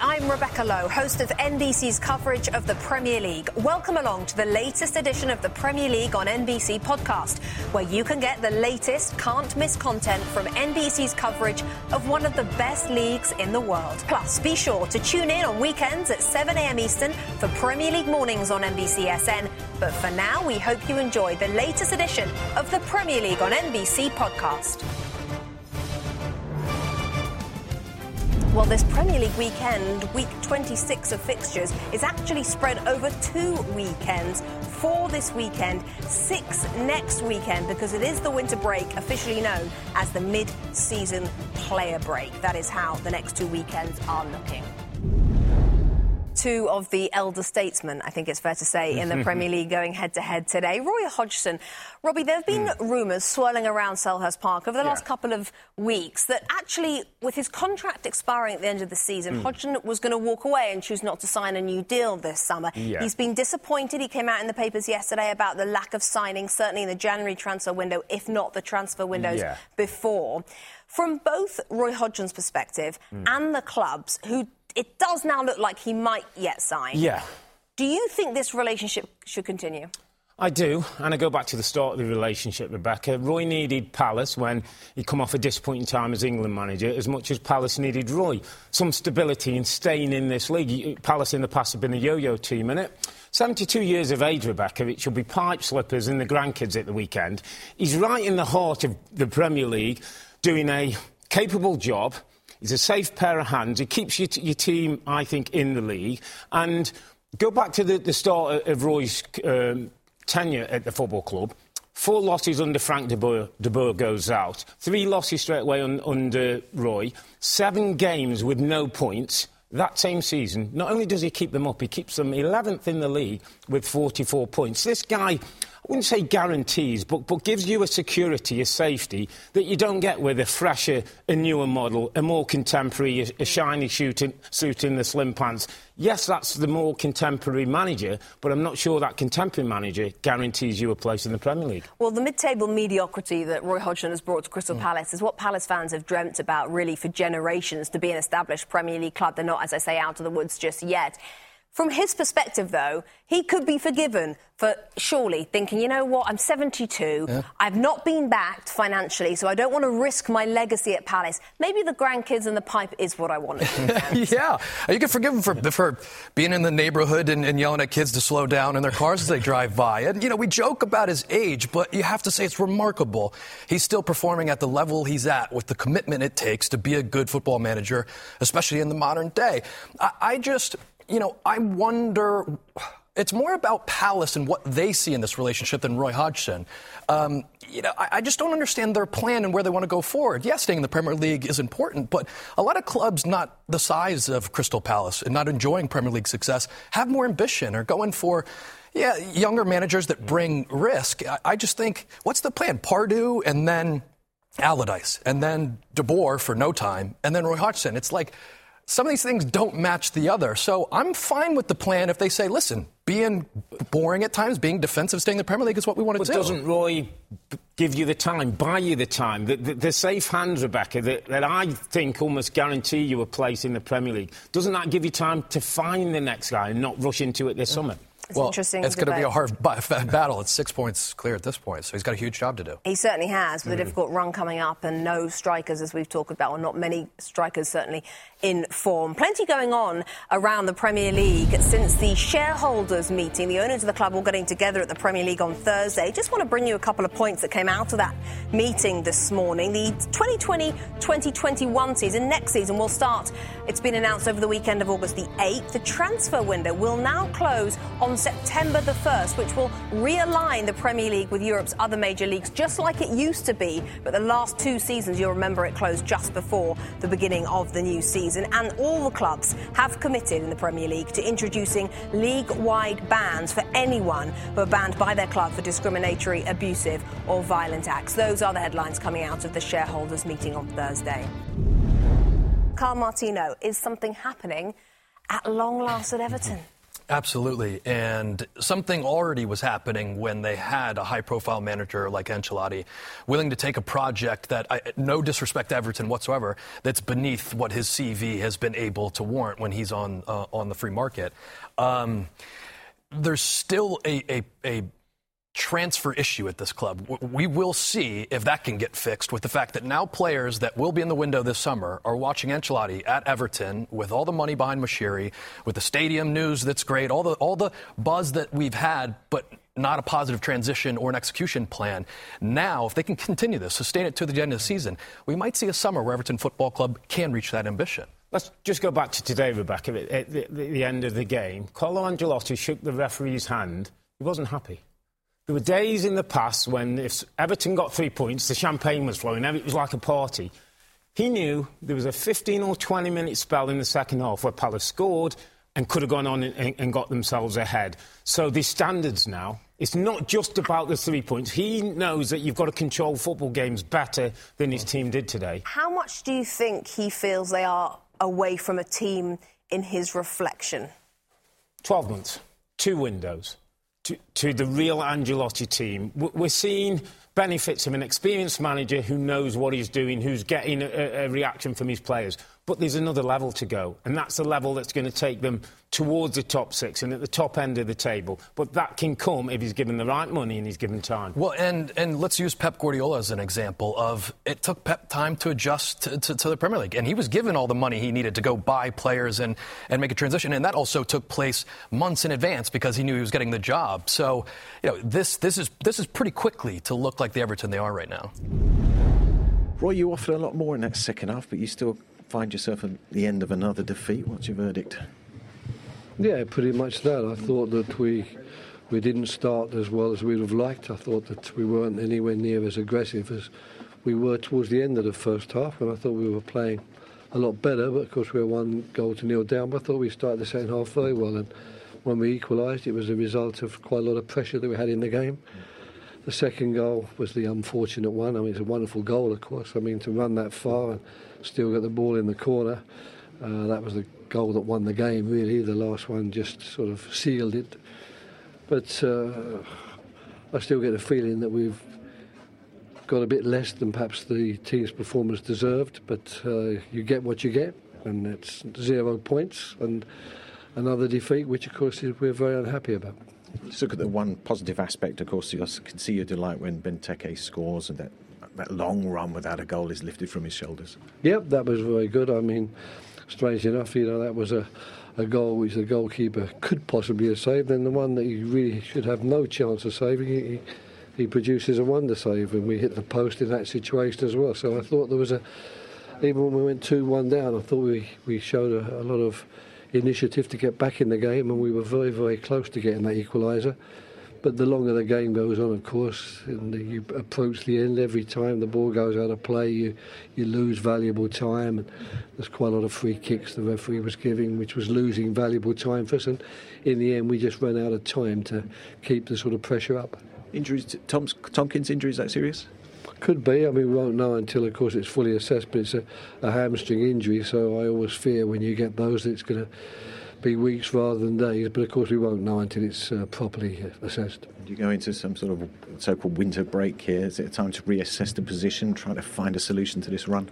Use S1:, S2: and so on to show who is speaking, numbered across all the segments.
S1: I'm Rebecca Lowe, host of NBC's coverage of the Premier League. Welcome along to the latest edition of the Premier League on NBC podcast, where you can get the latest, can't miss content from NBC's coverage of one of the best leagues in the world. Plus, be sure to tune in on weekends at 7 a.m. Eastern for Premier League mornings on NBCSN. But for now, we hope you enjoy the latest edition of the Premier League on NBC podcast. Well, this Premier League weekend, week 26 of fixtures, is actually spread over two weekends. Four this weekend, six next weekend, because it is the winter break, officially known as the mid season player break. That is how the next two weekends are looking two of the elder statesmen, I think it's fair to say, in the Premier League going head to head today. Roy Hodgson. Robbie, there have been mm. rumours swirling around Selhurst Park over the yeah. last couple of weeks that actually, with his contract expiring at the end of the season, mm. Hodgson was going to walk away and choose not to sign a new deal this summer. Yeah. He's been disappointed. He came out in the papers yesterday about the lack of signing, certainly in the January transfer window, if not the transfer windows yeah. before. From both Roy Hodgson's perspective mm. and the clubs, who it does now look like he might yet sign.
S2: Yeah.
S1: Do you think this relationship should continue?
S2: I do, and I go back to the start of the relationship, Rebecca. Roy needed Palace when he'd come off a disappointing time as England manager, as much as Palace needed Roy. Some stability in staying in this league. Palace in the past have been a yo-yo team, in it. 72 years of age, Rebecca. It should be pipe slippers and the grandkids at the weekend. He's right in the heart of the Premier League, doing a capable job. He's a safe pair of hands. He keeps your, your team, I think, in the league. And go back to the, the start of Roy's um, tenure at the football club. Four losses under Frank de Boer, de Boer goes out. Three losses straight away un, under Roy. Seven games with no points. That same season, not only does he keep them up, he keeps them 11th in the league with 44 points. This guy I wouldn't say guarantees, but, but gives you a security, a safety that you don't get with a fresher, a newer model, a more contemporary, a, a shiny suit in, suit in the slim pants. Yes, that's the more contemporary manager, but I'm not sure that contemporary manager guarantees you a place in the Premier League.
S1: Well, the mid-table mediocrity that Roy Hodgson has brought to Crystal mm. Palace is what Palace fans have dreamt about really for generations to be an established Premier League club. They're not, as I say, out of the woods just yet. From his perspective, though, he could be forgiven for surely thinking, you know what, I'm 72, yeah. I've not been backed financially, so I don't want to risk my legacy at Palace. Maybe the grandkids and the pipe is what I want.
S3: yeah, you can forgive him for, for being in the neighborhood and, and, yelling at kids to slow down in their cars as they drive by. And, you know, we joke about his age, but you have to say it's remarkable. He's still performing at the level he's at with the commitment it takes to be a good football manager, especially in the modern day. I, I just you know, I wonder. It's more about Palace and what they see in this relationship than Roy Hodgson. Um, you know, I, I, just don't understand their plan and where they want to go forward. Yes, staying in the Premier League is important, but a lot of clubs not the size of Crystal Palace and not enjoying Premier League success have more ambition or going for yeah, younger managers that bring risk. I, I just think, what's the plan? Pardew and then Allardyce and then De Boer for no time and then Roy Hodgson. It's like some of these things don't match the other. So I'm fine with the plan if they say, listen, being boring at times, being defensive, staying in the Premier League is what we want to
S2: but
S3: do.
S2: Doesn't Roy give you the time, buy you the time, the, the, the safe hands, Rebecca, that, that, I think almost guarantee you a place in the Premier League? Doesn't that give you time to find the next guy and not rush into it this yeah. summer?
S1: It's well, interesting.
S3: It's going to be a hard battle. It's six points clear at this point, so he's got a huge job to do.
S1: He certainly has, with mm. a difficult run coming up and no strikers, as we've talked about, or not many strikers certainly in form. Plenty going on around the Premier League since the shareholders meeting. The owners of the club all getting together at the Premier League on Thursday. Just want to bring you a couple of points that came out of that meeting this morning. The 2020-2021 season, next season, will start. It's been announced over the weekend of August the 8th. The transfer window will now close on September the 1st, which will realign the Premier League with Europe's other major leagues, just like it used to be. But the last two seasons, you'll remember it closed just before the beginning of the new season. And all the clubs have committed in the Premier League to introducing league wide bans for anyone who are banned by their club for discriminatory, abusive, or violent acts. Those are the headlines coming out of the shareholders' meeting on Thursday. Kyle Martino, is something happening at long last at Everton?
S3: Absolutely. And something already was happening when they had a high profile manager like Ancelotti willing to take a project that, I, no disrespect to Everton whatsoever, that's beneath what his CV has been able to warrant when he's on, uh, on the free market. Um, there's still a, a, a transfer issue at this club. We will see if that can get fixed with the fact that now players that will be in the window this summer are watching Ancelotti at Everton with all the money behind Moshiri, with the stadium news that's great, all the all the buzz that we've had, but not a positive transition or an execution plan. Now, if they can continue this, sustain it to the end of the season, we might see a summer where Everton Football Club can reach that ambition.
S2: Let's just go back to today, Rebecca. At the, the end of the game, Carlo Ancelotti shook the referee's hand. He wasn't happy. There were days in the past when if Everton got three points, the champagne was flowing, it was like a party. He knew there was a 15 or 20 minute spell in the second half where Palace scored and could have gone on and, and got themselves ahead. So the standards now, it's not just about the three points. He knows that you've got to control football games better than his team did today.
S1: How much do you think he feels they are away from a team in his reflection?
S2: 12 months, two windows to, to the real Ancelotti team. We're seeing benefits of an experienced manager who knows what he's doing, who's getting a, a reaction from his players. But there's another level to go, and that's the level that's going to take them towards the top six and at the top end of the table. But that can come if he's given the right money and he's given time.
S3: Well, and, and let's use Pep Guardiola as an example of it took Pep time to adjust to, to, to, the Premier League. And he was given all the money he needed to go buy players and, and make a transition. And that also took place months in advance because he knew he was getting the job. So, you know, this, this, is, this is pretty quickly to look like the Everton they are right now.
S4: Roy, you offered a lot more in that second half, but you still find yourself at the end of another defeat. What's your verdict?
S5: Yeah, pretty much that. I thought that we we didn't start as well as we'd have liked. I thought that we weren't anywhere near as aggressive as we were towards the end of the first half, and I thought we were playing a lot better. But of course, we were one goal to nil down. But I thought we started the second half very well, and when we equalised, it was a result of quite a lot of pressure that we had in the game. The second goal was the unfortunate one. I mean, it's a wonderful goal, of course. I mean, to run that far and still get the ball in the corner. Uh, that was the goal that won the game, really. The last one just sort of sealed it. But uh, I still get a feeling that we've got a bit less than perhaps the team's performance deserved. But uh, you get what you get, and it's zero points and another defeat, which of course we're very unhappy about.
S4: Let's look at the one positive aspect, of course. You can see your delight when Benteke scores and that that long run without a goal is lifted from his shoulders.
S5: Yep, that was very good. I mean, strange enough, you know, that was a, a goal which the goalkeeper could possibly have saved, and the one that he really should have no chance of saving, he, he produces a wonder save, and we hit the post in that situation as well. So I thought there was a, even when we went 2 1 down, I thought we, we showed a, a lot of initiative to get back in the game, and we were very, very close to getting that equaliser. But the longer the game goes on, of course, and you approach the end, every time the ball goes out of play, you, you lose valuable time. And there's quite a lot of free kicks the referee was giving, which was losing valuable time for us. And in the end, we just ran out of time to keep the sort of pressure up.
S4: Injuries, to Tom's, Tomkins' injury, is that serious?
S5: Could be. I mean, we won't know until, of course, it's fully assessed. But it's a, a hamstring injury, so I always fear when you get those, it's going to be weeks rather than days, but of course we won't know until it's uh, properly assessed.
S4: Do you go into some sort of so-called winter break here? Is it a time to reassess the position, try to find a solution to this run?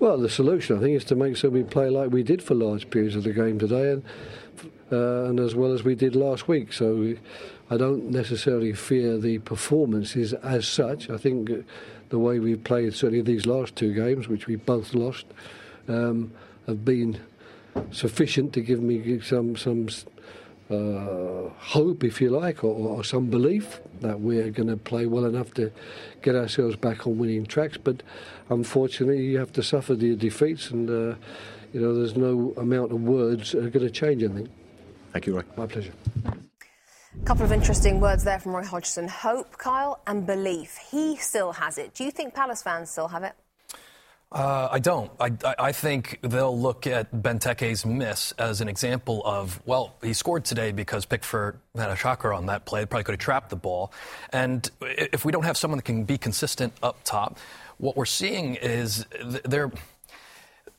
S5: Well, the solution I think is to make sure we play like we did for large periods of the game today, and uh, and as well as we did last week. So we, I don't necessarily fear the performances as such. I think the way we've played certainly these last two games, which we both lost, um, have been sufficient to give me some some uh, hope, if you like, or, or, some belief that we're going to play well enough to get ourselves back on winning tracks. But unfortunately, you have to suffer the defeats, and uh, you know there's no amount of words are going to change anything.
S4: Thank you, Roy.
S5: My pleasure.
S1: Couple of interesting words there from Roy Hodgson. Hope, Kyle, and belief. He still has it. Do you think Palace fans still have it?
S3: Uh, I don't. I, I, think they'll look at Benteke's miss as an example of, well, he scored today because Pickford had a shocker on that play. Probably could have trapped the ball. And if we don't have someone that can be consistent up top, what we're seeing is they're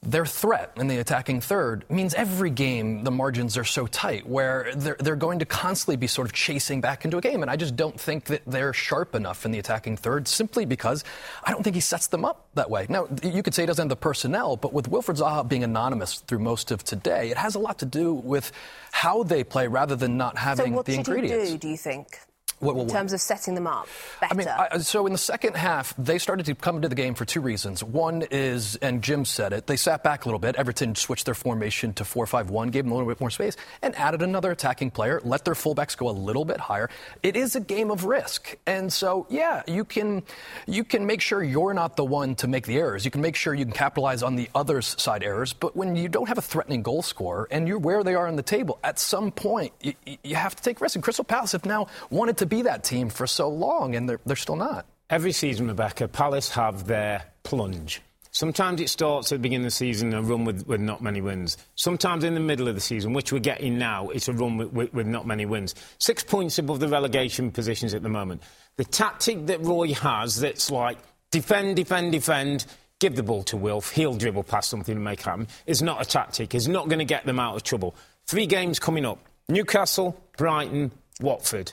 S3: their threat in the attacking third means every game the margins are so tight where they're, they're going to constantly be sort of chasing back into a game. And I just don't think that they're sharp enough in the attacking third simply because I don't think he sets them up that way. Now, you could say he doesn't have the personnel, but with Wilfried Zaha being anonymous through most of today, it has a lot to do with how they play rather than not having
S1: so
S3: the ingredients.
S1: So what do, do you think?
S3: What, what,
S1: in terms of setting them up better?
S3: I mean, I, so in the second half, they started to come into the game for two reasons. One is, and Jim said it, they sat back a little bit. Everton switched their formation to 4 5 1, gave them a little bit more space, and added another attacking player, let their fullbacks go a little bit higher. It is a game of risk. And so, yeah, you can, you can make sure you're not the one to make the errors. You can make sure you can capitalize on the other's side errors. But when you don't have a threatening goal scorer and you're where they are on the table, at some point, you, you have to take risks. And Crystal Palace have now wanted to be that team for so long, and they're, they're still not.
S2: Every season, Rebecca, Palace have their plunge. Sometimes it starts at the beginning of the season, a run with, with not many wins. Sometimes in the middle of the season, which we're getting now, it's a run with, with, with, not many wins. Six points above the relegation positions at the moment. The tactic that Roy has that's like defend, defend, defend, give the ball to Wilf, he'll dribble past something and make happen, is not a tactic. Is not going to get them out of trouble. Three games coming up Newcastle, Brighton, Watford.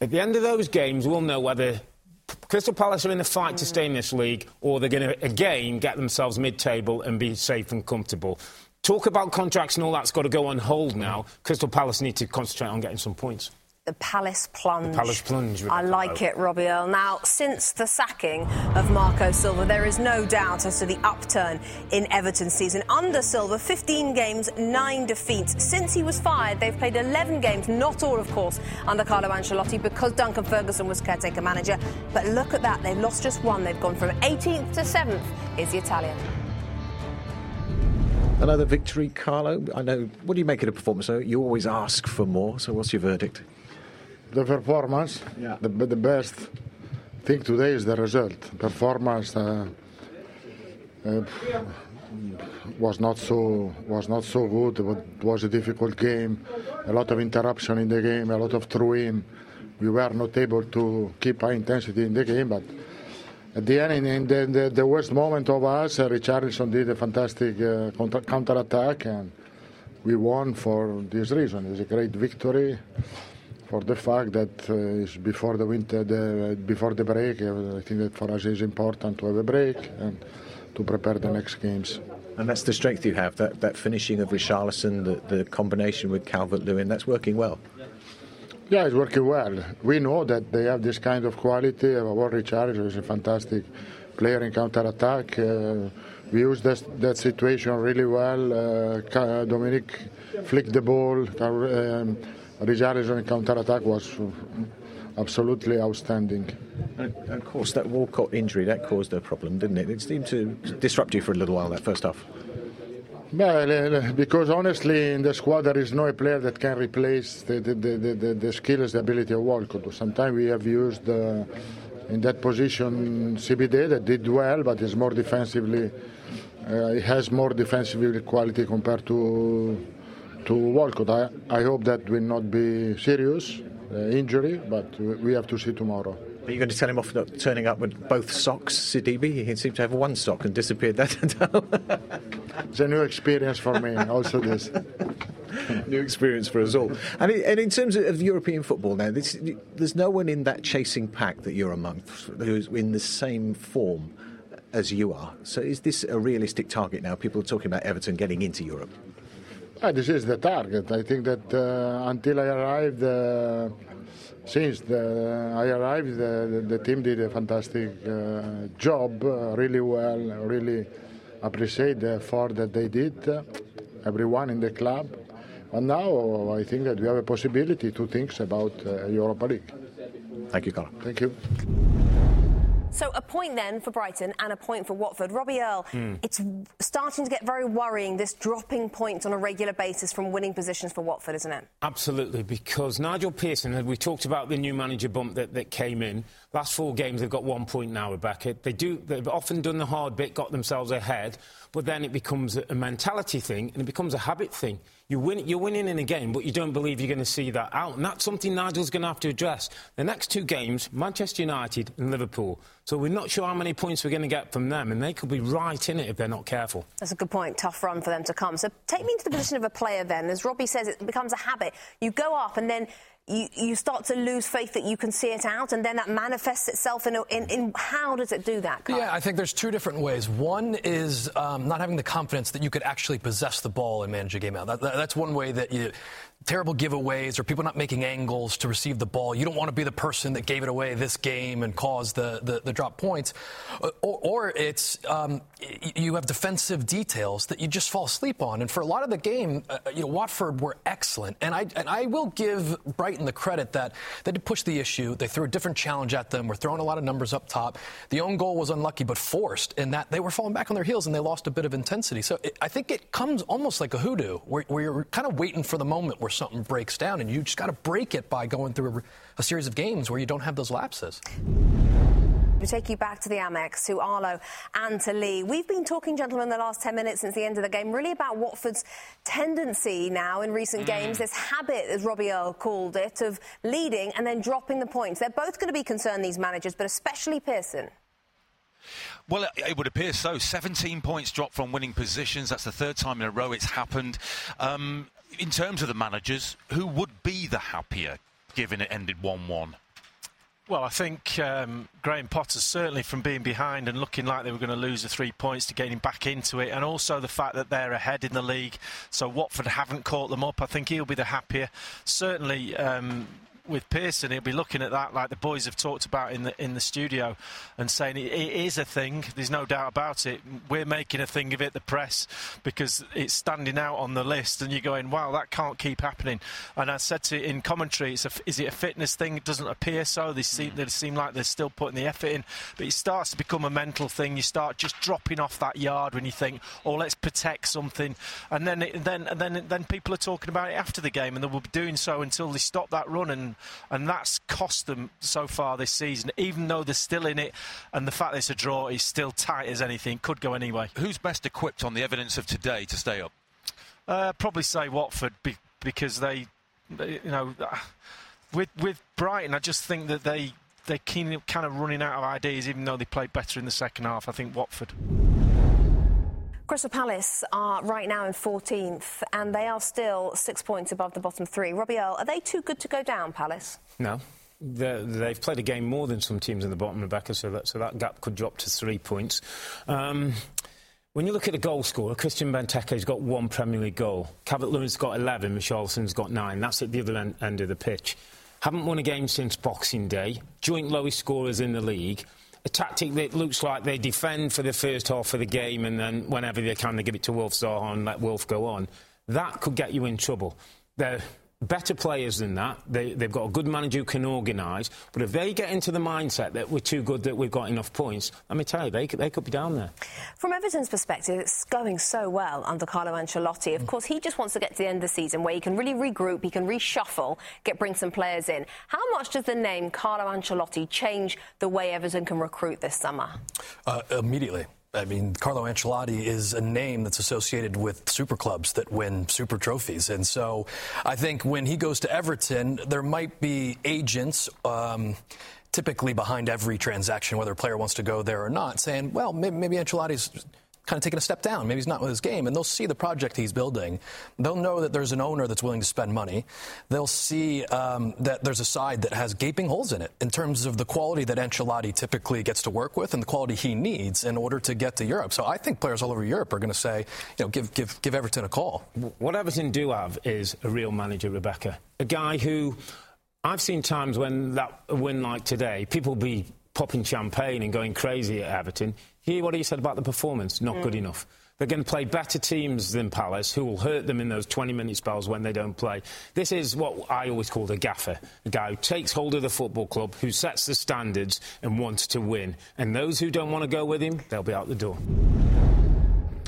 S2: At the end of those games, we'll know whether Crystal Palace are in the fight to stay in this league or they're going to, again, get themselves mid table and be safe and comfortable. Talk about contracts and all that's got to go on hold now. Crystal Palace need to concentrate on getting some points
S1: the Palace plunge.
S2: The Palace plunge.
S1: I like it, Robbie Earle. Now, since the sacking of Marco Silva, there is no doubt as to the upturn in Everton's season. Under Silva, 15 games, 9 defeats. Since he was fired, they've played 11 games, not all, of course, under Carlo Ancelotti because Duncan Ferguson was caretaker manager. But look at that, they've lost just one. They've gone from 18th to 7th, is the Italian.
S4: Another victory, Carlo. I know. What do you make of the performance? Though? You always ask for more. So, what's your verdict?
S6: The performance. Yeah. The, the best thing today is the result. Performance uh, uh, was not so was not so good. It was a difficult game. A lot of interruption in the game. A lot of throw-in. We were not able to keep high intensity in the game, but. At the end, in the, the, the worst moment of us, uh, Richarlison did a fantastic uh, counter attack, and we won for this reason. It's a great victory for the fact that uh, it's before the winter, the, before the break. I think that for us it's important to have a break and to prepare the next games.
S4: And that's the strength you have, that, that finishing of Richarlison, the, the combination with Calvert-Lewin, that's working well.
S6: Yeah, it's working well. We know that they have this kind of quality. Our Richarlison is a fantastic player in counter-attack. Uh, we used that, that situation really well. Uh, Dominic flicked the ball. Um, Richarlison counter-attack was absolutely outstanding.
S4: And of course, that Walcott injury that caused a problem, didn't it? It seemed to disrupt you for a little while that first half.
S6: Well, uh, because honestly, in the squad there is no player that can replace the the, the, the, the skills, the ability of Walcott. Sometimes we have used uh, in that position Sidibe that did well, but is more defensively. Uh, he has more defensive quality compared to to Walcott. I, I hope that will not be serious uh, injury, but we have to see tomorrow.
S4: Are you going to tell him off not turning up with both socks, Sidibe? He seemed to have one sock and disappeared that.
S6: it's a new experience for me, also this.
S4: new experience for us all. And, in terms of European football now, this, there's no one in that chasing pack that you're among who's in the same form as you are. So is this a realistic target now? People are talking about Everton getting into Europe.
S6: Uh, this is the target. I think that uh, until I arrived, uh, since the, I arrived, the, the, team did a fantastic uh, job, uh, really well. Really appreciate the effort that they did, uh, everyone in the club. And now I think that we have a possibility to think about Europa League.
S4: Thank you, Carlo.
S6: Thank you.
S1: So a point then for Brighton and a point for Watford. Robbie Earle, mm. it's starting to get very worrying, this dropping points on a regular basis from winning positions for Watford, isn't it?
S2: Absolutely, because Nigel Pearson, we talked about the new manager bump that, that came in. Last four games, they've got one point now, Rebecca. They do, they've often done the hard bit, got themselves ahead, but then it becomes a mentality thing and it becomes a habit thing. You win, you're winning in a game, but you don't believe you're going to see that out. And that's something Nigel's going to have to address. The next two games, Manchester United and Liverpool. So we're not sure how many points we're going to get from them, and they could be right in it if they're not careful.
S1: That's a good point. Tough run for them to come. So take me into the position of a player then. As Robbie says, it becomes a habit. You go up and then you, you start to lose faith that you can see it out, and then that manifests itself in, in, in how does it do that?
S3: Yeah, I think there's two different ways. One is um, not having the confidence that you could actually possess the ball and manage a game out. That, that, that's one way that you terrible giveaways or people not making angles to receive the ball. You don't want to be the person that gave it away this game and caused the, the, the drop points. Uh, or, or it's um, you have defensive details that you just fall asleep on. And for a lot of the game, uh, you know, Watford were excellent. And I, and I will give Brighton the credit that they did push the issue. They threw a different challenge at them. We're throwing a lot of numbers up top. The own goal was unlucky but forced in that they were falling back on their heels and they lost a bit of intensity. So it, I think it comes almost like a hoodoo where, where you're kind of waiting for the moment where something breaks down, and you just got to break it by going through a, a, series of games where you don't have those lapses.
S1: We take you back to the Amex, to Arlo and to Lee. We've been talking, gentlemen, the last 10 minutes since the end of the game, really about Watford's tendency now in recent mm. games, this habit, as Robbie Earle called it, of leading and then dropping the points. They're both going to be concerned, these managers, but especially Pearson.
S7: Well, it would appear so. 17 points dropped from winning positions. That's the third time in a row it's happened. Um, in terms of the managers, who would be the happier given it ended 1 1?
S8: Well, I think um, Graham Potter certainly from being behind and looking like they were going to lose the three points to getting back into it, and also the fact that they're ahead in the league, so Watford haven't caught them up. I think he'll be the happier. Certainly, um, with Pearson, he'll be looking at that like the boys have talked about in the in the studio, and saying it, it is a thing. There's no doubt about it. We're making a thing of it, the press, because it's standing out on the list, and you're going, wow, that can't keep happening. And I said to in commentary, it's a, is it a fitness thing? It doesn't appear so. They seem mm. they seem like they're still putting the effort in, but it starts to become a mental thing. You start just dropping off that yard when you think, oh, let's protect something, and then it, then and then then people are talking about it after the game, and they will be doing so until they stop that run and and that's cost them so far this season. Even though they're still in it, and the fact that it's a draw is still tight as anything, could go anyway.
S7: Who's best equipped on the evidence of today to stay up?
S8: Uh, probably say Watford be, because they, they, you know, with with Brighton, I just think that they they're kind of running out of ideas, even though they played better in the second half. I think Watford.
S1: Crystal Palace are right now in 14th, and they are still six points above the bottom three. Robbie Earle, are they too good to go down, Palace?
S2: No. they have played a game more than some teams in the bottom, Rebecca, so that, so that gap could drop to three points. Um, when you look at the goal scorer, Christian Benteke's got one Premier League goal. Calvert-Lewin's got 11, Richarlison's got nine. That's at the other end, end of the pitch. Haven't won a game since Boxing Day. Joint lowest scorers in the league a tactic that looks like they defend for the first half of the game and then whenever they can, they give it to Wilf Zaha and let Wilf go on. That could get you in trouble. They're better players than that. They, have got a good manager who can organise. But if they get into the mindset that we're too good, that we've got enough points, let me tell you, they, they could be down there.
S1: From Everton's perspective, it's going so well under Carlo Ancelotti. Of mm. course, he just wants to get to the end of the season where he can really regroup, he can reshuffle, get bring some players in. How much does the name Carlo Ancelotti change the way Everton can recruit this summer?
S3: Uh, immediately. I mean, Carlo Ancelotti is a name that's associated with super clubs that win super trophies. And so I think when he goes to Everton, there might be agents. Um, typically behind every transaction, whether a player wants to go there or not, saying, well, maybe, maybe Ancelotti's kind of taking a step down. Maybe he's not with his game. And they'll see the project he's building. They'll know that there's an owner that's willing to spend money. They'll see um, that there's a side that has gaping holes in it in terms of the quality that Ancelotti typically gets to work with and the quality he needs in order to get to Europe. So I think players all over Europe are going to say, you know, give, give, give Everton a call.
S2: What Everton do have is a real manager, Rebecca. A guy who I've seen times when that win like today, people be popping champagne and going crazy at Everton. Hear what he said about the performance, not mm. good enough. They're going to play better teams than Palace, who will hurt them in those 20 minute spells when they don't play. This is what I always call a gaffer a guy who takes hold of the football club, who sets the standards and wants to win. And those who don't want to go with him, they'll be out the door.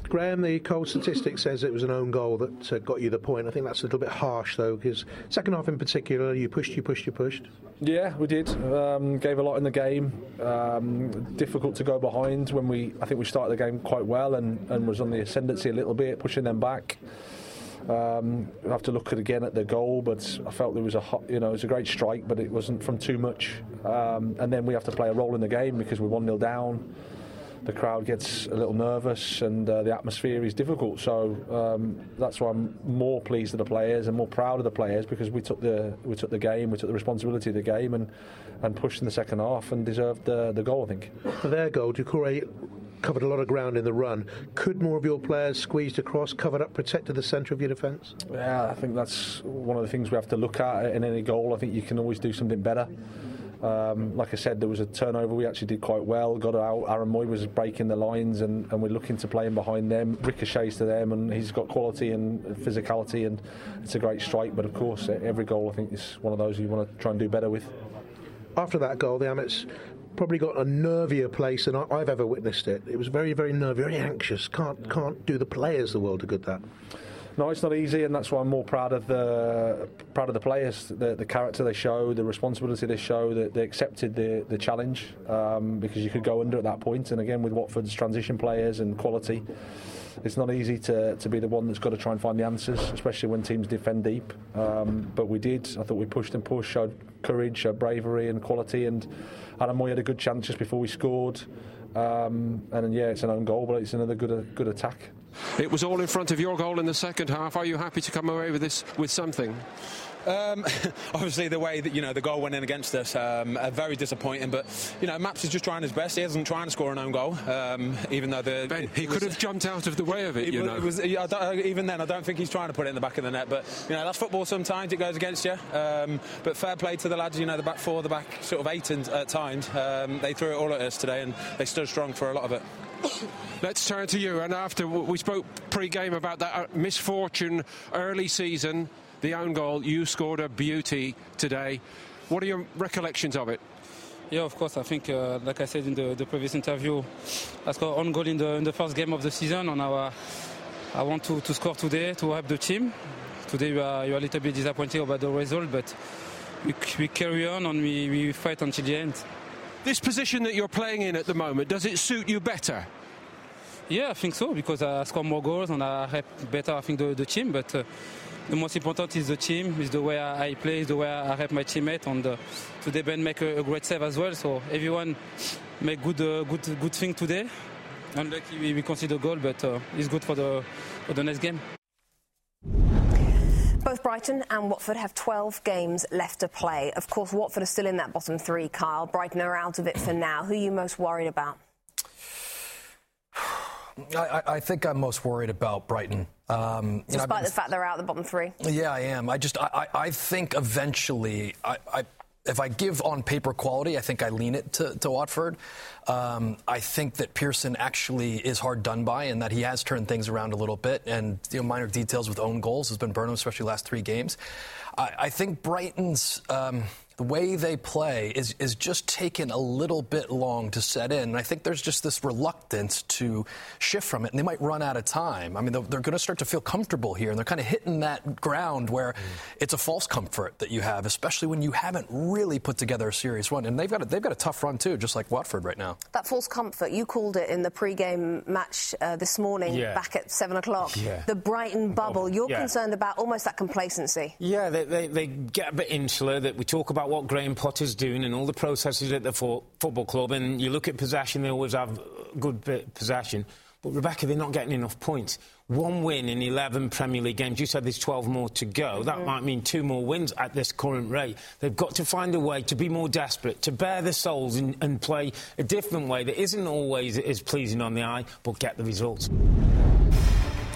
S9: Graham, the cold statistic says it was an own goal that uh, got you the point. I think that's a little bit harsh, though, because second half in particular, you pushed, you pushed, you pushed.
S10: Yeah, we did. Um, gave a lot in the game. Um, difficult to go behind when we. I think we started the game quite well and, and was on the ascendancy a little bit, pushing them back. Um, have to look at again at the goal, but I felt there was a hot, you know it was a great strike, but it wasn't from too much. Um, and then we have to play a role in the game because we're one 0 down the crowd gets a little nervous and uh, the atmosphere is difficult. So um, that's why I'm more pleased with the players and more proud of the players because we took the we took the game, we took the responsibility of the game and and pushed in the second half and deserved the, the goal. I think.
S9: For their goal, Doucouré covered a lot of ground in the run. Could more of your players squeezed across, covered up, protected the centre of your defence?
S10: Yeah, I think that's one of the things we have to look at in any goal. I think you can always do something better. Um, like I said, there was a turnover. We actually did quite well. Got out. Aaron Mooy was breaking the lines, and, and we're looking to play him behind them. Ricochets to them, and he's got quality and physicality, and it's a great strike. But of course, every goal I think is one of those you want to try and do better with.
S9: After that goal, the Amex probably got a nervier place than I've ever witnessed it. It was very, very nervy, very anxious. Can't can't do the players the world a good that.
S10: No, it's not easy, and that's why I'm more proud of the proud of the players, the, the character they show, the responsibility they show, that they accepted the the challenge um, because you could go under at that point. And again, with Watford's transition players and quality, it's not easy to, to be the one that's got to try and find the answers, especially when teams defend deep. Um, but we did. I thought we pushed and pushed, showed courage, showed bravery and quality, and Adam Mooy had a good chance just before we scored. Um, and yeah, it's an own goal, but it's another good good attack.
S11: It was all in front of your goal in the second half. Are you happy to come away with this with something?
S12: Um, obviously, the way that you know the goal went in against us, um, uh, very disappointing. But you know, Maps is just trying his best. He isn't trying to score an own goal, um, even though the
S11: ben, he could was, have jumped out of the way of it. You know,
S12: was, even then, I don't think he's trying to put it in the back of the net. But you know, that's football. Sometimes it goes against you. Um, but fair play to the lads. You know, the back four, the back sort of eight, and at times um, they threw it all at us today, and they stood strong for a lot of it.
S11: Let's turn to you. And after we spoke pre-game about that uh, misfortune early season, the own goal, you scored a beauty today. What are your recollections of it?
S13: Yeah, of course. I think, uh, like I said in the, the, previous interview, I scored one goal in the, in the first game of the season, and I, I want to, to score today to help the team. Today you are, you are a little bit disappointed about the result, but we, we carry on and we, we fight until the end.
S11: This position that you're playing in at the moment, does it suit you better?
S13: Yeah, I think so because I score more goals and I help better, I think, the, the team. But uh, the most important is the team, is the way I play, is the way I help my teammate. And uh, today Ben make a, a, great save as well. So everyone make good, uh, good, good thing today. Unlucky we, we concede goal, but uh, it's good for the for the next game.
S1: Both Brighton and Watford have 12 games left to play. Of course, Watford are still in that bottom three, Kyle. Brighton are out of it for now. Who are you most worried about?
S3: I, I, think I'm most worried about Brighton.
S1: Um, Despite know, the fact they're out of the bottom three.
S3: Yeah, I am. I just I, I think eventually I, I if I give on paper quality, I think I lean it to, to Watford. Um, I think that Pearson actually is hard done by and that he has turned things around a little bit. And you know, minor details with own goals has been Burnham, especially last three games. I, I think Brighton's. Um, the way they play is, is just taking a little bit long to set in. And I think there's just this reluctance to shift from it, and they might run out of time. I mean, they're, they're going to start to feel comfortable here, and they're kind of hitting that ground where mm. it's a false comfort that you have, especially when you haven't really put together a serious run. And they've got a, they've got a tough run too, just like Watford right now.
S1: That false comfort, you called it in the pre-game match uh, this morning, yeah. back at seven o'clock. Yeah. The Brighton bubble. You're yeah. concerned about almost that complacency.
S2: Yeah, they, they, they get a bit insular. That we talk about what Graham Potter's doing and all the processes at the fo- football club, and you look at possession, they always have good bit possession. But Rebecca, they're not getting enough points. One win in 11 Premier League games. You said there's 12 more to go. That mm. might mean two more wins at this current rate. They've got to find a way to be more desperate, to bare their souls and, and play a different way that isn't always as pleasing on the eye, but get the results.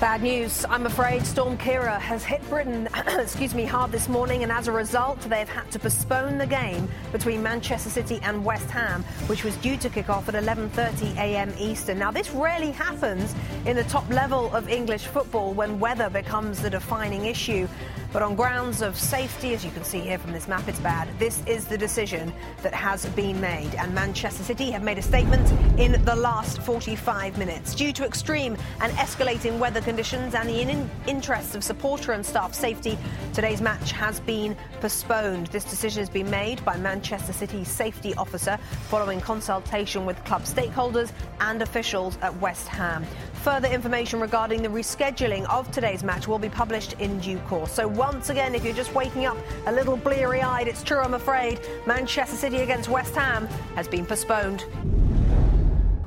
S1: Bad news, I'm afraid. Storm Ciara has hit Britain, excuse me, hard this morning, and as a result, they've had to postpone the game between Manchester City and West Ham, which was due to kick off at 11:30 a.m. Eastern. Now, this rarely happens in the top level of English football when weather becomes the defining issue. But on grounds of safety, as you can see here from this map, it's bad. This is the decision that has been made. And Manchester City have made a statement in the last 45 minutes. Due to extreme and escalating weather conditions and the in- interests of supporter and staff safety, today's match has been postponed. This decision has been made by Manchester City's safety officer following consultation with club stakeholders and officials at West Ham. Further information regarding the rescheduling of today's match will be published in due course. So, once again, if you're just waking up a little bleary eyed, it's true, I'm afraid. Manchester City against West Ham has been postponed.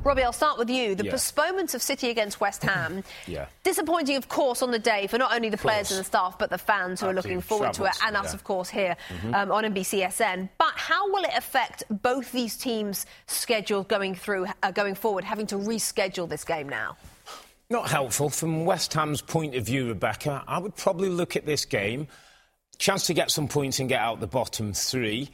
S1: Robbie, I'll start with you. The
S2: Yeah.
S1: postponement of City against West Ham.
S2: Yeah.
S1: Disappointing, of course, on the day for not only the players and the staff, but the fans who are looking
S2: Absolutely.
S1: forward to it,
S2: Travels,
S1: and us, of course, here
S2: Mhm.
S1: um, on NBCSN. But how will it affect both these teams' schedule going through, uh, going forward, having to reschedule this game now?
S2: Not helpful. From West Ham's point of view, Rebecca, I would probably look at this game, chance to get some points and get out the bottom three.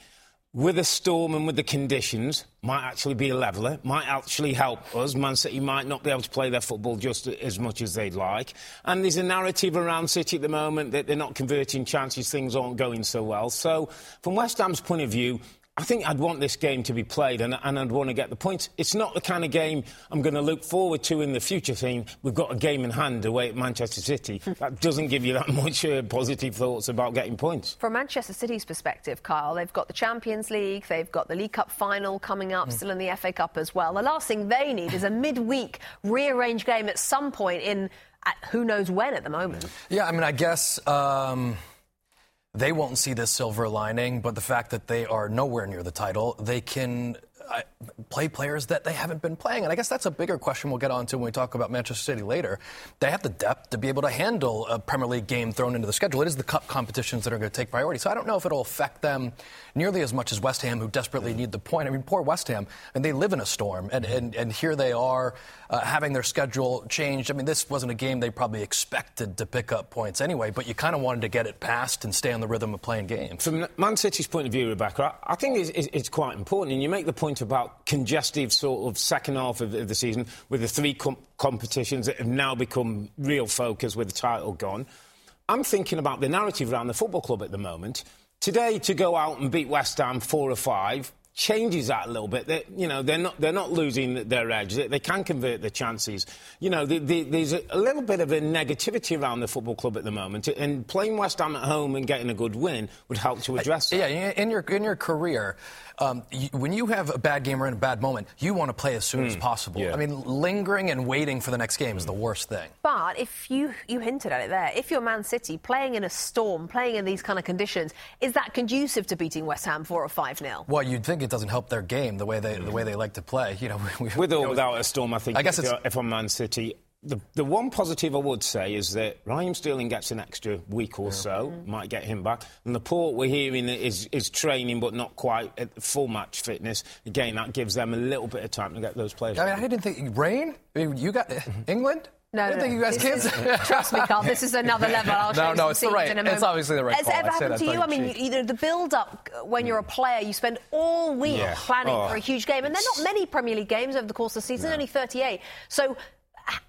S2: With a storm and with the conditions, might actually be a leveller, might actually help us. Man City might not be able to play their football just as much as they'd like. And there's a narrative around City at the moment that they're not converting chances, things aren't going so well. So, from West Ham's point of view, I think I'd want this game to be played and, and I'd want to get the points. It's not the kind of game I'm going to look forward to in the future, saying we've got a game in hand away at Manchester City. that doesn't give you that much uh, positive thoughts about getting points.
S1: From Manchester City's perspective, Kyle, they've got the Champions League, they've got the League Cup final coming up, still in the FA Cup as well. The last thing they need is a midweek rearranged game at some point in at who knows when at the moment.
S3: Yeah, I mean, I guess um, they won't see this silver lining, but the fact that they are nowhere near the title, they can uh, play players that they haven't been playing. And I guess that's a bigger question we'll get onto when we talk about Manchester City later. They have the depth to be able to handle a Premier League game thrown into the schedule. It is the cup competitions that are going to take priority. So I don't know if it'll affect them nearly as much as West Ham, who desperately need the point. I mean, poor West Ham, and they live in a storm, and, and, and here they are uh, having their schedule changed. I mean, this wasn't a game they probably expected to pick up points anyway, but you kind of wanted to get it past and stay on the rhythm of playing games.
S2: From Man City's point of view, Rebecca, I think it's, it's, quite important. And you make the point about congestive sort of second half of the, of the season with the three com- competitions that have now become real focus with the title gone. I'm thinking about the narrative around the football club at the moment. Today, to go out and beat West Ham four or five changes that a little bit. They, you know, they're not they're not losing their edge. They, they can convert the chances. You know, the, the, there's a, a little bit of a negativity around the football club at the moment, and playing West Ham at home and getting a good win would help to address that.
S3: Yeah, in your in your career, um, you, when you have a bad game or in a bad moment, you want to play as soon as possible. I mean, lingering and waiting for the next game is the worst thing.
S1: But if you you hinted at it there, if you're Man City playing in a storm, playing in these kind of conditions, is that conducive to beating West Ham four or five 0
S3: Well, you'd think it doesn't help their game the way they the way they like to play. You know, we,
S2: With or without a storm, I think.
S3: I guess
S2: if,
S3: it's-
S2: if I'm Man City, the, the one positive I would say is that Raheem Sterling gets an extra week or so, might get him back. And the port we're hearing is, is training, but not quite at full match fitness. Again, that gives them a little bit of time to get those players.
S3: I mean, I didn't think rain. I mean, you got England.
S1: No,
S3: I didn't
S1: no,
S3: think you guys
S1: this
S3: kids.
S1: trust me, Carl. This is another level. I'll show
S3: No,
S1: you
S3: no,
S1: some
S3: it's the
S1: scenes
S3: right-
S1: in a
S3: it's obviously the right
S1: Has
S3: call.
S1: it
S3: I
S1: ever happened to you? I mean,
S3: tongue-in-cheek.
S1: you know, the build-up when you're a hmm. player, you spend all week
S2: Yeah.
S1: planning
S2: Oh.
S1: for a oh. huge game, and there are not many Premier League games over the course of the season. Only 38. So. h-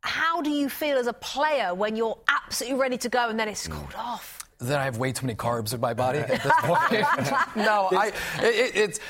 S1: How do you feel as a player when you're absolutely ready to go and then it's hmm. called off?
S3: Then I have way too many carbs in my body at this point. no, I, it, it's,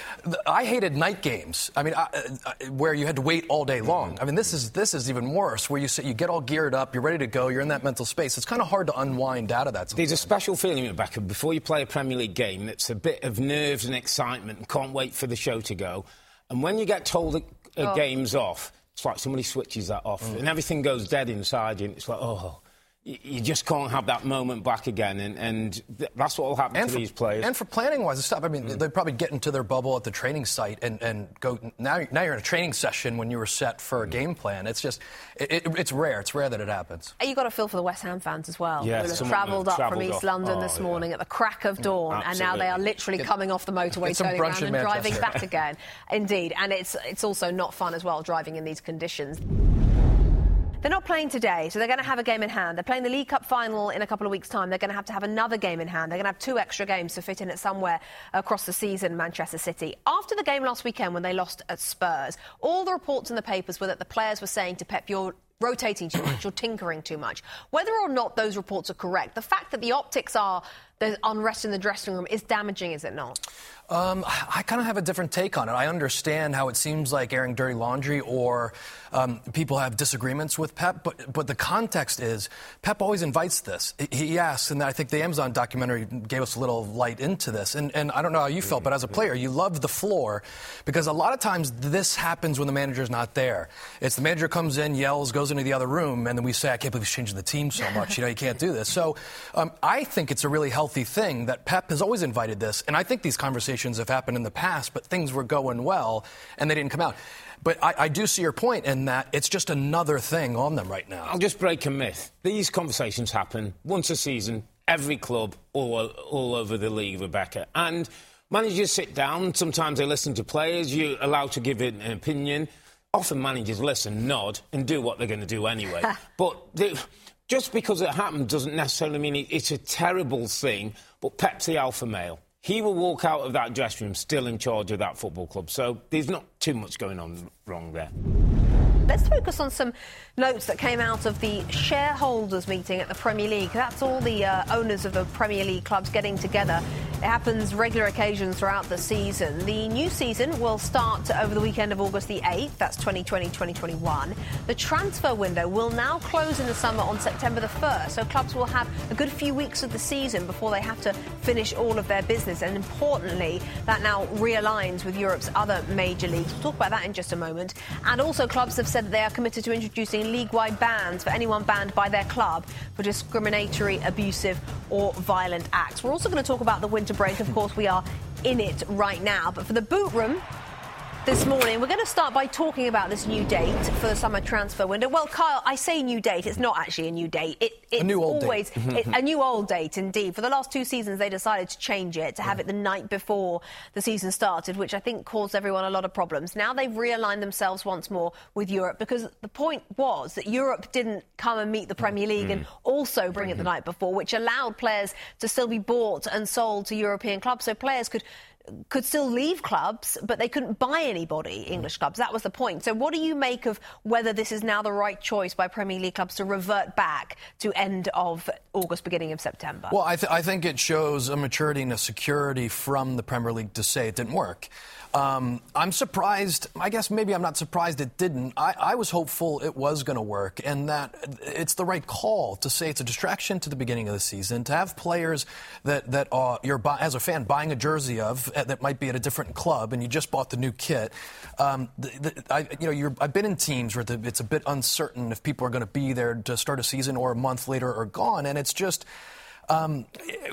S3: I hated night games. I mean, I, uh, where you had to wait all day long. I mean, this is this is even worse. Where you sit, you get all geared up, you're ready to go, you're in that mental space. It's kind of hard to unwind out of that.
S2: There's a special feeling, Rebecca, before you play a Premier League game that's a bit of nerves and excitement and can't wait for the show to go. And when you get told that a
S1: Oh.
S2: game's off, it's like somebody switches that off
S3: Mm.
S2: and everything goes dead inside you. And it's like, oh, you, you just can't have that moment back again. And, and that's what will happen
S3: and
S2: to
S3: for,
S2: these players.
S3: And for planning wise and stuff, I mean, mm. they probably get into their bubble at the training site and, and go. Now, now you're in a training session when you were set for a mm. game plan. It's just, it, it, it's rare. It's rare that it happens.
S1: Uh, you got to feel for the West Ham fans as well.
S2: Yeah,
S1: who have
S2: someone
S1: travelled
S2: who
S1: up from East
S2: off.
S1: London
S2: Oh,
S1: this
S2: yeah.
S1: morning at the crack of mm, dawn, and now they are literally
S3: Get-
S1: coming off the motorway, turning around
S3: in
S1: and driving back again. Indeed, and it's it's also not fun as well driving in these conditions. They're not playing today, so they're going to have a game in hand. They're playing the League Cup final in a couple of weeks' time. They're going to have to have another game in hand. They're going to have two extra games to fit in it somewhere across the season, Manchester City. After the game last weekend when they lost at Spurs, all the reports in the papers were that the players were saying to Pep, you're rotating too much, you're tinkering too much. Whether or not those reports are correct, the fact that the optics are there's unrest in the dressing room is damaging, is it not?
S3: Um, I kind of have a different take on it. I understand how it seems like airing dirty laundry or um, people have disagreements with Pep, but, but the context is Pep always invites this. He asks, and I think the Amazon documentary gave us a little light into this. And, and I don't know how you felt, but as a player, you love the floor because a lot of times this happens when the manager's not there. It's the manager comes in, yells, goes into the other room, and then we say, I can't believe he's changing the team so much. You know, you can't do this. So um, I think it's a really healthy thing that Pep has always invited this. And I think these conversations have happened in the past, but things were going well and they didn't come out. But I, I, do see your point in that it's just another thing on them right now.
S2: I'll just break a myth. These conversations happen once a season, every club, all, all over the league, Rebecca. And managers sit down. Sometimes they listen to players. You're allowed to give an opinion. Often managers listen, nod, and do what they're going to do anyway. but they, just because it happened doesn't necessarily mean it's a terrible thing. But Pep's the alpha male he will walk out of that dressing room still in charge of that football club. So there's not too much going on wrong there.
S1: Let's focus on some notes that came out of the shareholders meeting at the Premier League. That's all the uh, owners of the Premier League clubs getting together. It happens regular occasions throughout the season. The new season will start over the weekend of August the 8th. That's 2020-2021. The transfer window will now close in the summer on September the 1st. So clubs will have a good few weeks of the season before they have to finish all of their business. And importantly, that now realigns with Europe's other major leagues. We'll talk about that in just a moment. And also clubs have said that they are committed to introducing league-wide bans for anyone banned by their club for discriminatory, abusive or violent acts. We're also going to talk about the winter break. Of course, we are in it right now. But for the boot room, this morning. We're going to start by talking about this new date for the summer transfer window. Well, Kyle, I say new date. It's not actually a new date. It, it's
S3: a new old
S1: always
S3: date.
S1: it, a new old date, indeed. For the last two seasons, they decided to change it to have it the night before the season started, which I think caused everyone a lot of problems. Now they've realigned themselves once more with Europe because the point was that Europe didn't come and meet the Premier League mm. and also bring it the night before, which allowed players to still be bought and sold to European clubs, so players could could still leave clubs, but they couldn't buy anybody, English clubs. That was the point. So, what do you make of whether this is now the right choice by Premier League clubs to revert back to end of August, beginning of September?
S3: Well, I, th- I think it shows a maturity and a security from the Premier League to say it didn't work. Um, I'm surprised. I guess maybe I'm not surprised it didn't. I, I was hopeful it was going to work, and that it's the right call to say it's a distraction to the beginning of the season to have players that that are, you're as a fan buying a jersey of that might be at a different club, and you just bought the new kit. Um, the, the, I, you know, I've been in teams where the, it's a bit uncertain if people are going to be there to start a season or a month later or gone, and it's just. Um,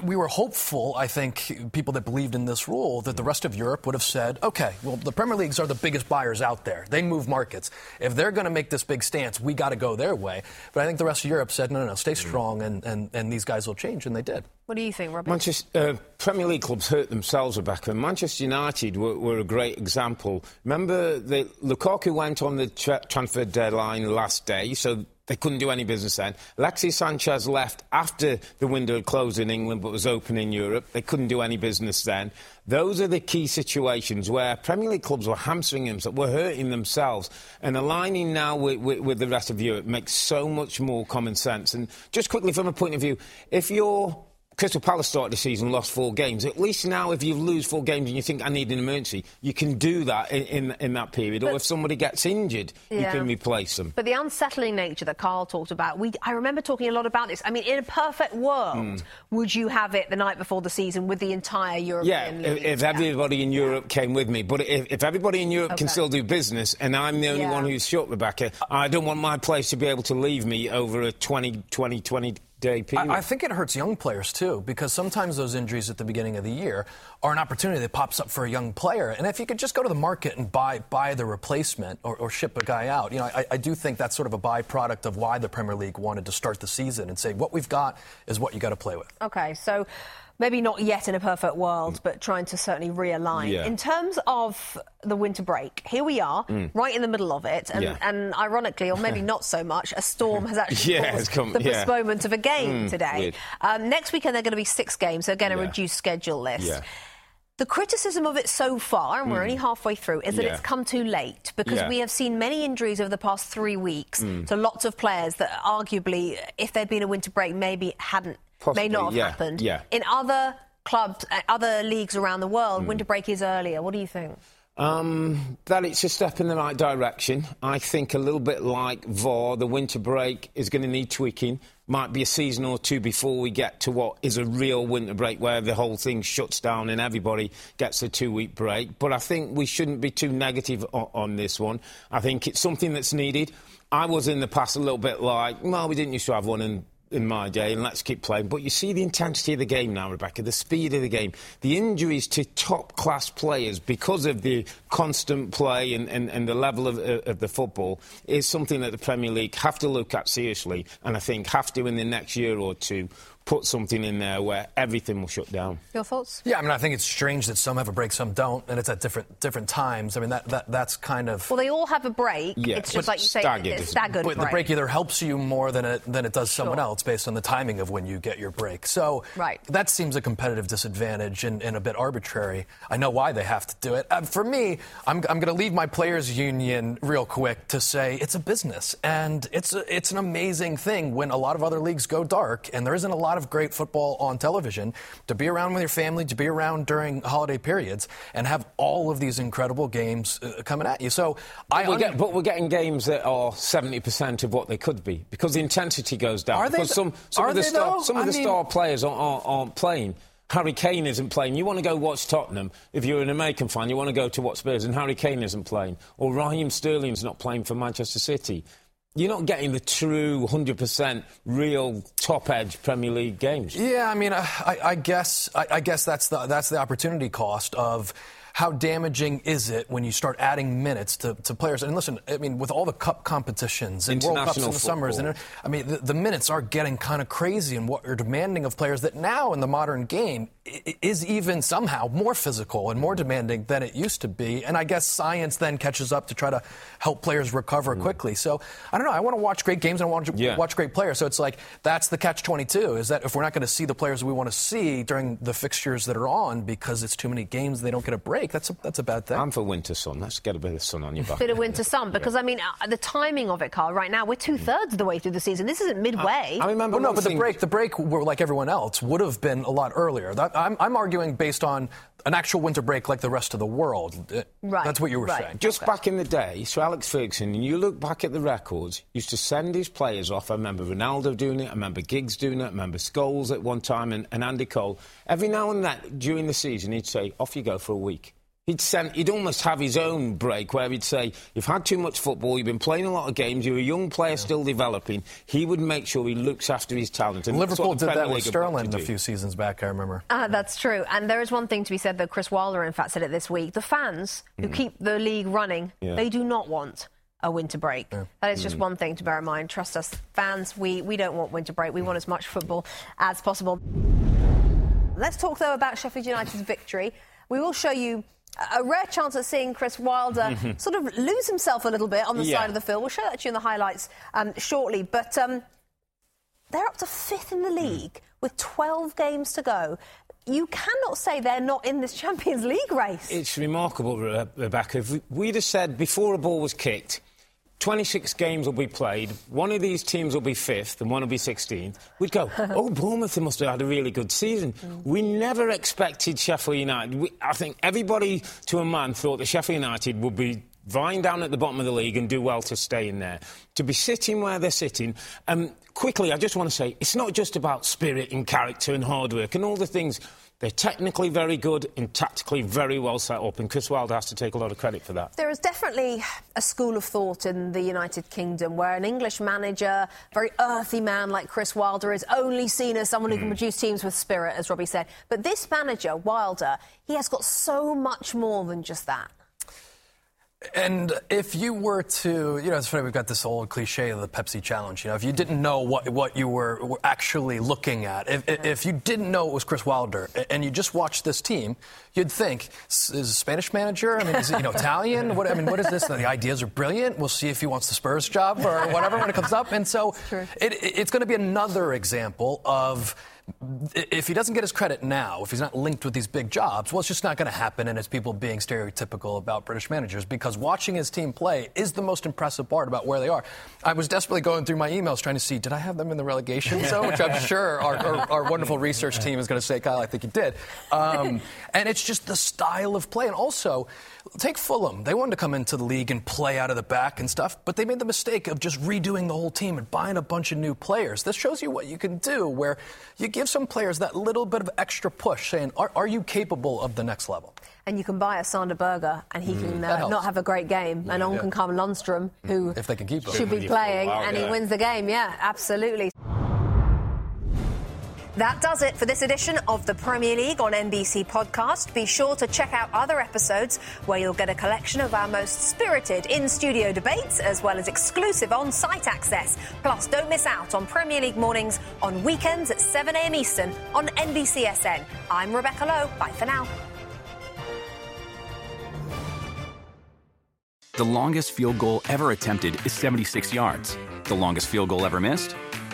S3: we were hopeful, I think, people that believed in this rule, that the rest of Europe would have said, okay, well, the Premier Leagues are the biggest buyers out there. They move markets. If they're going to make this big stance, we got to go their way. But I think the rest of Europe said, no, no, no, stay strong, and, and, and these guys will change, and they did.
S1: What do you think, Robert?
S2: Manchester uh, Premier League clubs hurt themselves, Rebecca. Manchester United were, were a great example. Remember, the, Lukaku went on the tra- transfer deadline last day, so they couldn't do any business then. Alexis Sanchez left after the window had closed in England but was open in Europe. They couldn't do any business then. Those are the key situations where Premier League clubs were hamstringing themselves, were hurting themselves. And aligning now with, with, with the rest of Europe makes so much more common sense. And just quickly, from a point of view, if you're Crystal Palace started the season, lost four games. At least now, if you lose four games and you think I need an emergency, you can do that in, in, in that period. But, or if somebody gets injured, yeah. you can replace them.
S1: But the unsettling nature that Carl talked about, we, I remember talking a lot about this. I mean, in a perfect world, mm. would you have it the night before the season with the entire European
S2: yeah,
S1: League?
S2: if, everybody in Europe yeah. came with me. But if, if everybody in Europe okay. can still do business and I'm the only yeah. one who's shut, Rebecca, I don't want my place to be able to leave me over a 20, 20, 20 day period.
S3: I, I, think it hurts young players too, because sometimes those injuries at the beginning of the year are an opportunity that pops up for a young player. And if you could just go to the market and buy buy the replacement or, or ship a guy out, you know, I, I, do think that's sort of a byproduct of why the Premier League wanted to start the season and say what we've got is what you got to play with.
S1: Okay, so maybe not yet in a perfect world, but trying to certainly realign.
S2: Yeah.
S1: In terms of the winter break, here we are,
S2: Mm.
S1: right in the middle of it, and,
S2: Yeah.
S1: and ironically, or maybe not so much, a storm has actually
S2: Yeah,
S1: caused
S2: come-
S1: the
S2: yeah.
S1: postponement of a game
S2: Mm,
S1: today. Um, next weekend, there are going to be six games, so again, a reduced schedule list.
S2: Yeah.
S1: The criticism of it so far, and we're
S2: Mm.
S1: only halfway through, is that it's come too late because we have seen many injuries over the past three weeks
S2: Mm.
S1: to lots of players that arguably, if there'd been a winter break, maybe hadn't,
S2: Possibly,
S1: may not have
S2: yeah,
S1: happened.
S2: yeah.
S1: In other clubs, uh, other leagues around the world,
S2: Mm.
S1: winter break is earlier. What do you think?
S2: Um, that it's a step in the right direction. I think a little bit like VAR, the winter break is going to need tweaking. Might be a season or two before we get to what is a real winter break where the whole thing shuts down and everybody gets a two week break. But I think we shouldn't be too negative on, on this one. I think it's something that's needed. I was in the past a little bit like, well, we didn't used to have one and in my day, and let's keep playing. But you see the intensity of the game now, Rebecca, the speed of the game, the injuries to top class players because of the constant play and, and, and the level of, of the football is something that the Premier League have to look at seriously, and I think have to in the next year or two put something in there where everything will shut down.
S1: Your thoughts?
S3: Yeah, I mean, I think it's strange that some have a break, some don't, and it's at different different times. I mean, that, that that's kind of.
S1: Well, they all have a break.
S3: Yeah,
S1: it's just
S3: but
S1: like you say,
S3: staggered,
S1: it's staggered.
S3: But the break either helps you more than it than it does someone
S1: Sure.
S3: else based on the timing of when you get your break. So
S1: Right.
S3: that seems a competitive disadvantage and, and a bit arbitrary. I know why they have to do it. Uh, for me, I'm, I'm going to leave my players' union real quick to say it's a business and it's a, it's an amazing thing when a lot of other leagues go dark and there isn't a lot of great football on television to be around with your family, to be around during holiday periods, and have all of these incredible games uh, coming at you. So I
S2: we're
S3: un-
S2: get, but we're getting games that are 70% of what they could be because the intensity goes down.
S3: Are they th-
S2: some, some
S3: are
S2: of the,
S3: they
S2: star,
S3: though?
S2: some of
S3: I
S2: the
S3: mean-
S2: star players aren't, aren't, aren't playing. Harry Kane isn't playing. You want to go watch Tottenham. If you're an American fan, you want to go to watch Spurs, and Harry Kane isn't playing. Or Raheem Sterling's not playing for Manchester City. You're not getting the true 100% real top edge Premier League games.
S3: Yeah, I mean, I, I guess I, I guess that's the that's the opportunity cost of how damaging is it when you start adding minutes to, to players? And listen, I mean, with all the cup competitions and World Cups in the summers, and. I mean, the, the minutes are getting kind of crazy and what you're demanding of players that now in the modern game is even somehow more physical and more demanding than it used to be. And I guess science then catches up to try to help players recover mm. quickly. So I don't know. I want to watch great games and I want to
S2: Yeah.
S3: watch great players. So it's like that's the catch 22 is that if we're not going to see the players we want to see during the fixtures that are on because it's too many games, they don't get a break. That's a, that's a bad thing.
S2: I'm for winter sun. Let's get a bit of sun on your back.
S1: Bit of winter sun, because I mean, uh, the timing of it, Carl. Right now, we're two thirds of the way through the season. This isn't midway.
S2: I remember
S3: Well, no,
S2: one
S3: but the break, the break, like everyone else, would have been a lot earlier. That, I'm, I'm arguing based on an actual winter break like the rest of the world. Uh,
S1: Right,
S3: That's what you were
S1: right.
S3: saying.
S2: Just back in the day, so Alex Ferguson, and you look back at the records, used to send his players off. I remember Ronaldo doing it, I remember Giggs doing it, I remember Scholes at one time, and, and Andy Cole. Every now and then during the season, he'd say, off you go for a week. He'd, send, he'd almost have his own break where he'd say, You've had too much football, you've been playing a lot of games, you're a young player still developing. He would make sure he looks after his talent. And
S3: Liverpool
S2: what the
S3: did that with
S2: League
S3: Sterling a few seasons back, I remember.
S1: Uh, that's true. And there is one thing to be said, though. Chris Wilder, in fact, said it this week. The fans who keep the league running,
S2: Yeah.
S1: they do not want a winter break. That is just
S2: Mm.
S1: one thing to bear in mind. Trust us, fans, we, we don't want winter break. We want as much football as possible. Let's talk, though, about Sheffield United's victory. We will show you a rare chance at seeing Chris Wilder sort of lose himself a little bit on the
S2: Yeah.
S1: side of the field. We'll show that to you in the highlights um, shortly. But um, they're up to fifth in the league with 12 games to go. You cannot say they're not in this Champions League race.
S2: It's remarkable, Rebecca. If we'd have said before a ball was kicked, 26 games will be played, one of these teams will be fifth and one will be 16th, we'd go, oh, Bournemouth must have had a really good season. We never expected Sheffield United. We, I think everybody to a man thought that Sheffield United would be vying down at the bottom of the league and do well to stay in there. To be sitting where they're sitting, um, quickly, I just want to say, it's not just about spirit and character and hard work and all the things. They're technically very good and tactically very well set up, and Chris Wilder has to take a lot of credit for that.
S1: There is definitely a school of thought in the United Kingdom where an English manager, very earthy man like Chris Wilder, is only seen as someone who can hmm. produce teams with spirit, as Robbie said. But this manager, Wilder, he has got so much more than just that.
S3: And if you were to, you know, it's funny, we've got this old cliche of the Pepsi challenge. You know, if you didn't know what, what you were, were actually looking at, if, if you didn't know it was Chris Wilder and you just watched this team, you'd think, is a Spanish manager? I mean, is it, you know, Italian? What, I mean, what is this? The ideas are brilliant. We'll see if he wants the Spurs job or whatever when it comes up. And so it, it's going to be another example of if he doesn't get his credit now, if he's not linked with these big jobs, well, it's just not going to happen. And it's people being stereotypical about British managers because watching his team play is the most impressive part about where they are. I was desperately going through my emails trying to see, did I have them in the relegation zone? Which I'm sure our, our, our, wonderful research team is going to say, Kyle, I think you did. Um, and it's just the style of play. And also, take Fulham. They wanted to come into the league and play out of the back and stuff, but they made the mistake of just redoing the whole team and buying a bunch of new players. This shows you what you can do, where you give some players that little bit of extra push, saying, Are, are you capable of the next level?
S1: And you can buy a Sander Berge, and he mm, can uh, not have a great game. Yeah, and on yeah. can come Lundstram, who
S3: if they can keep
S1: should be playing, and he wins the game. Yeah, absolutely. That does it for this edition of the Premier League on NBC podcast. Be sure to check out other episodes where you'll get a collection of our most spirited in studio debates as well as exclusive on site access. Plus, don't miss out on Premier League mornings on weekends at 7am Eastern on NBCSN. I'm Rebecca Lowe. Bye for now.
S14: The longest field goal ever attempted is 76 yards. The longest field goal ever missed?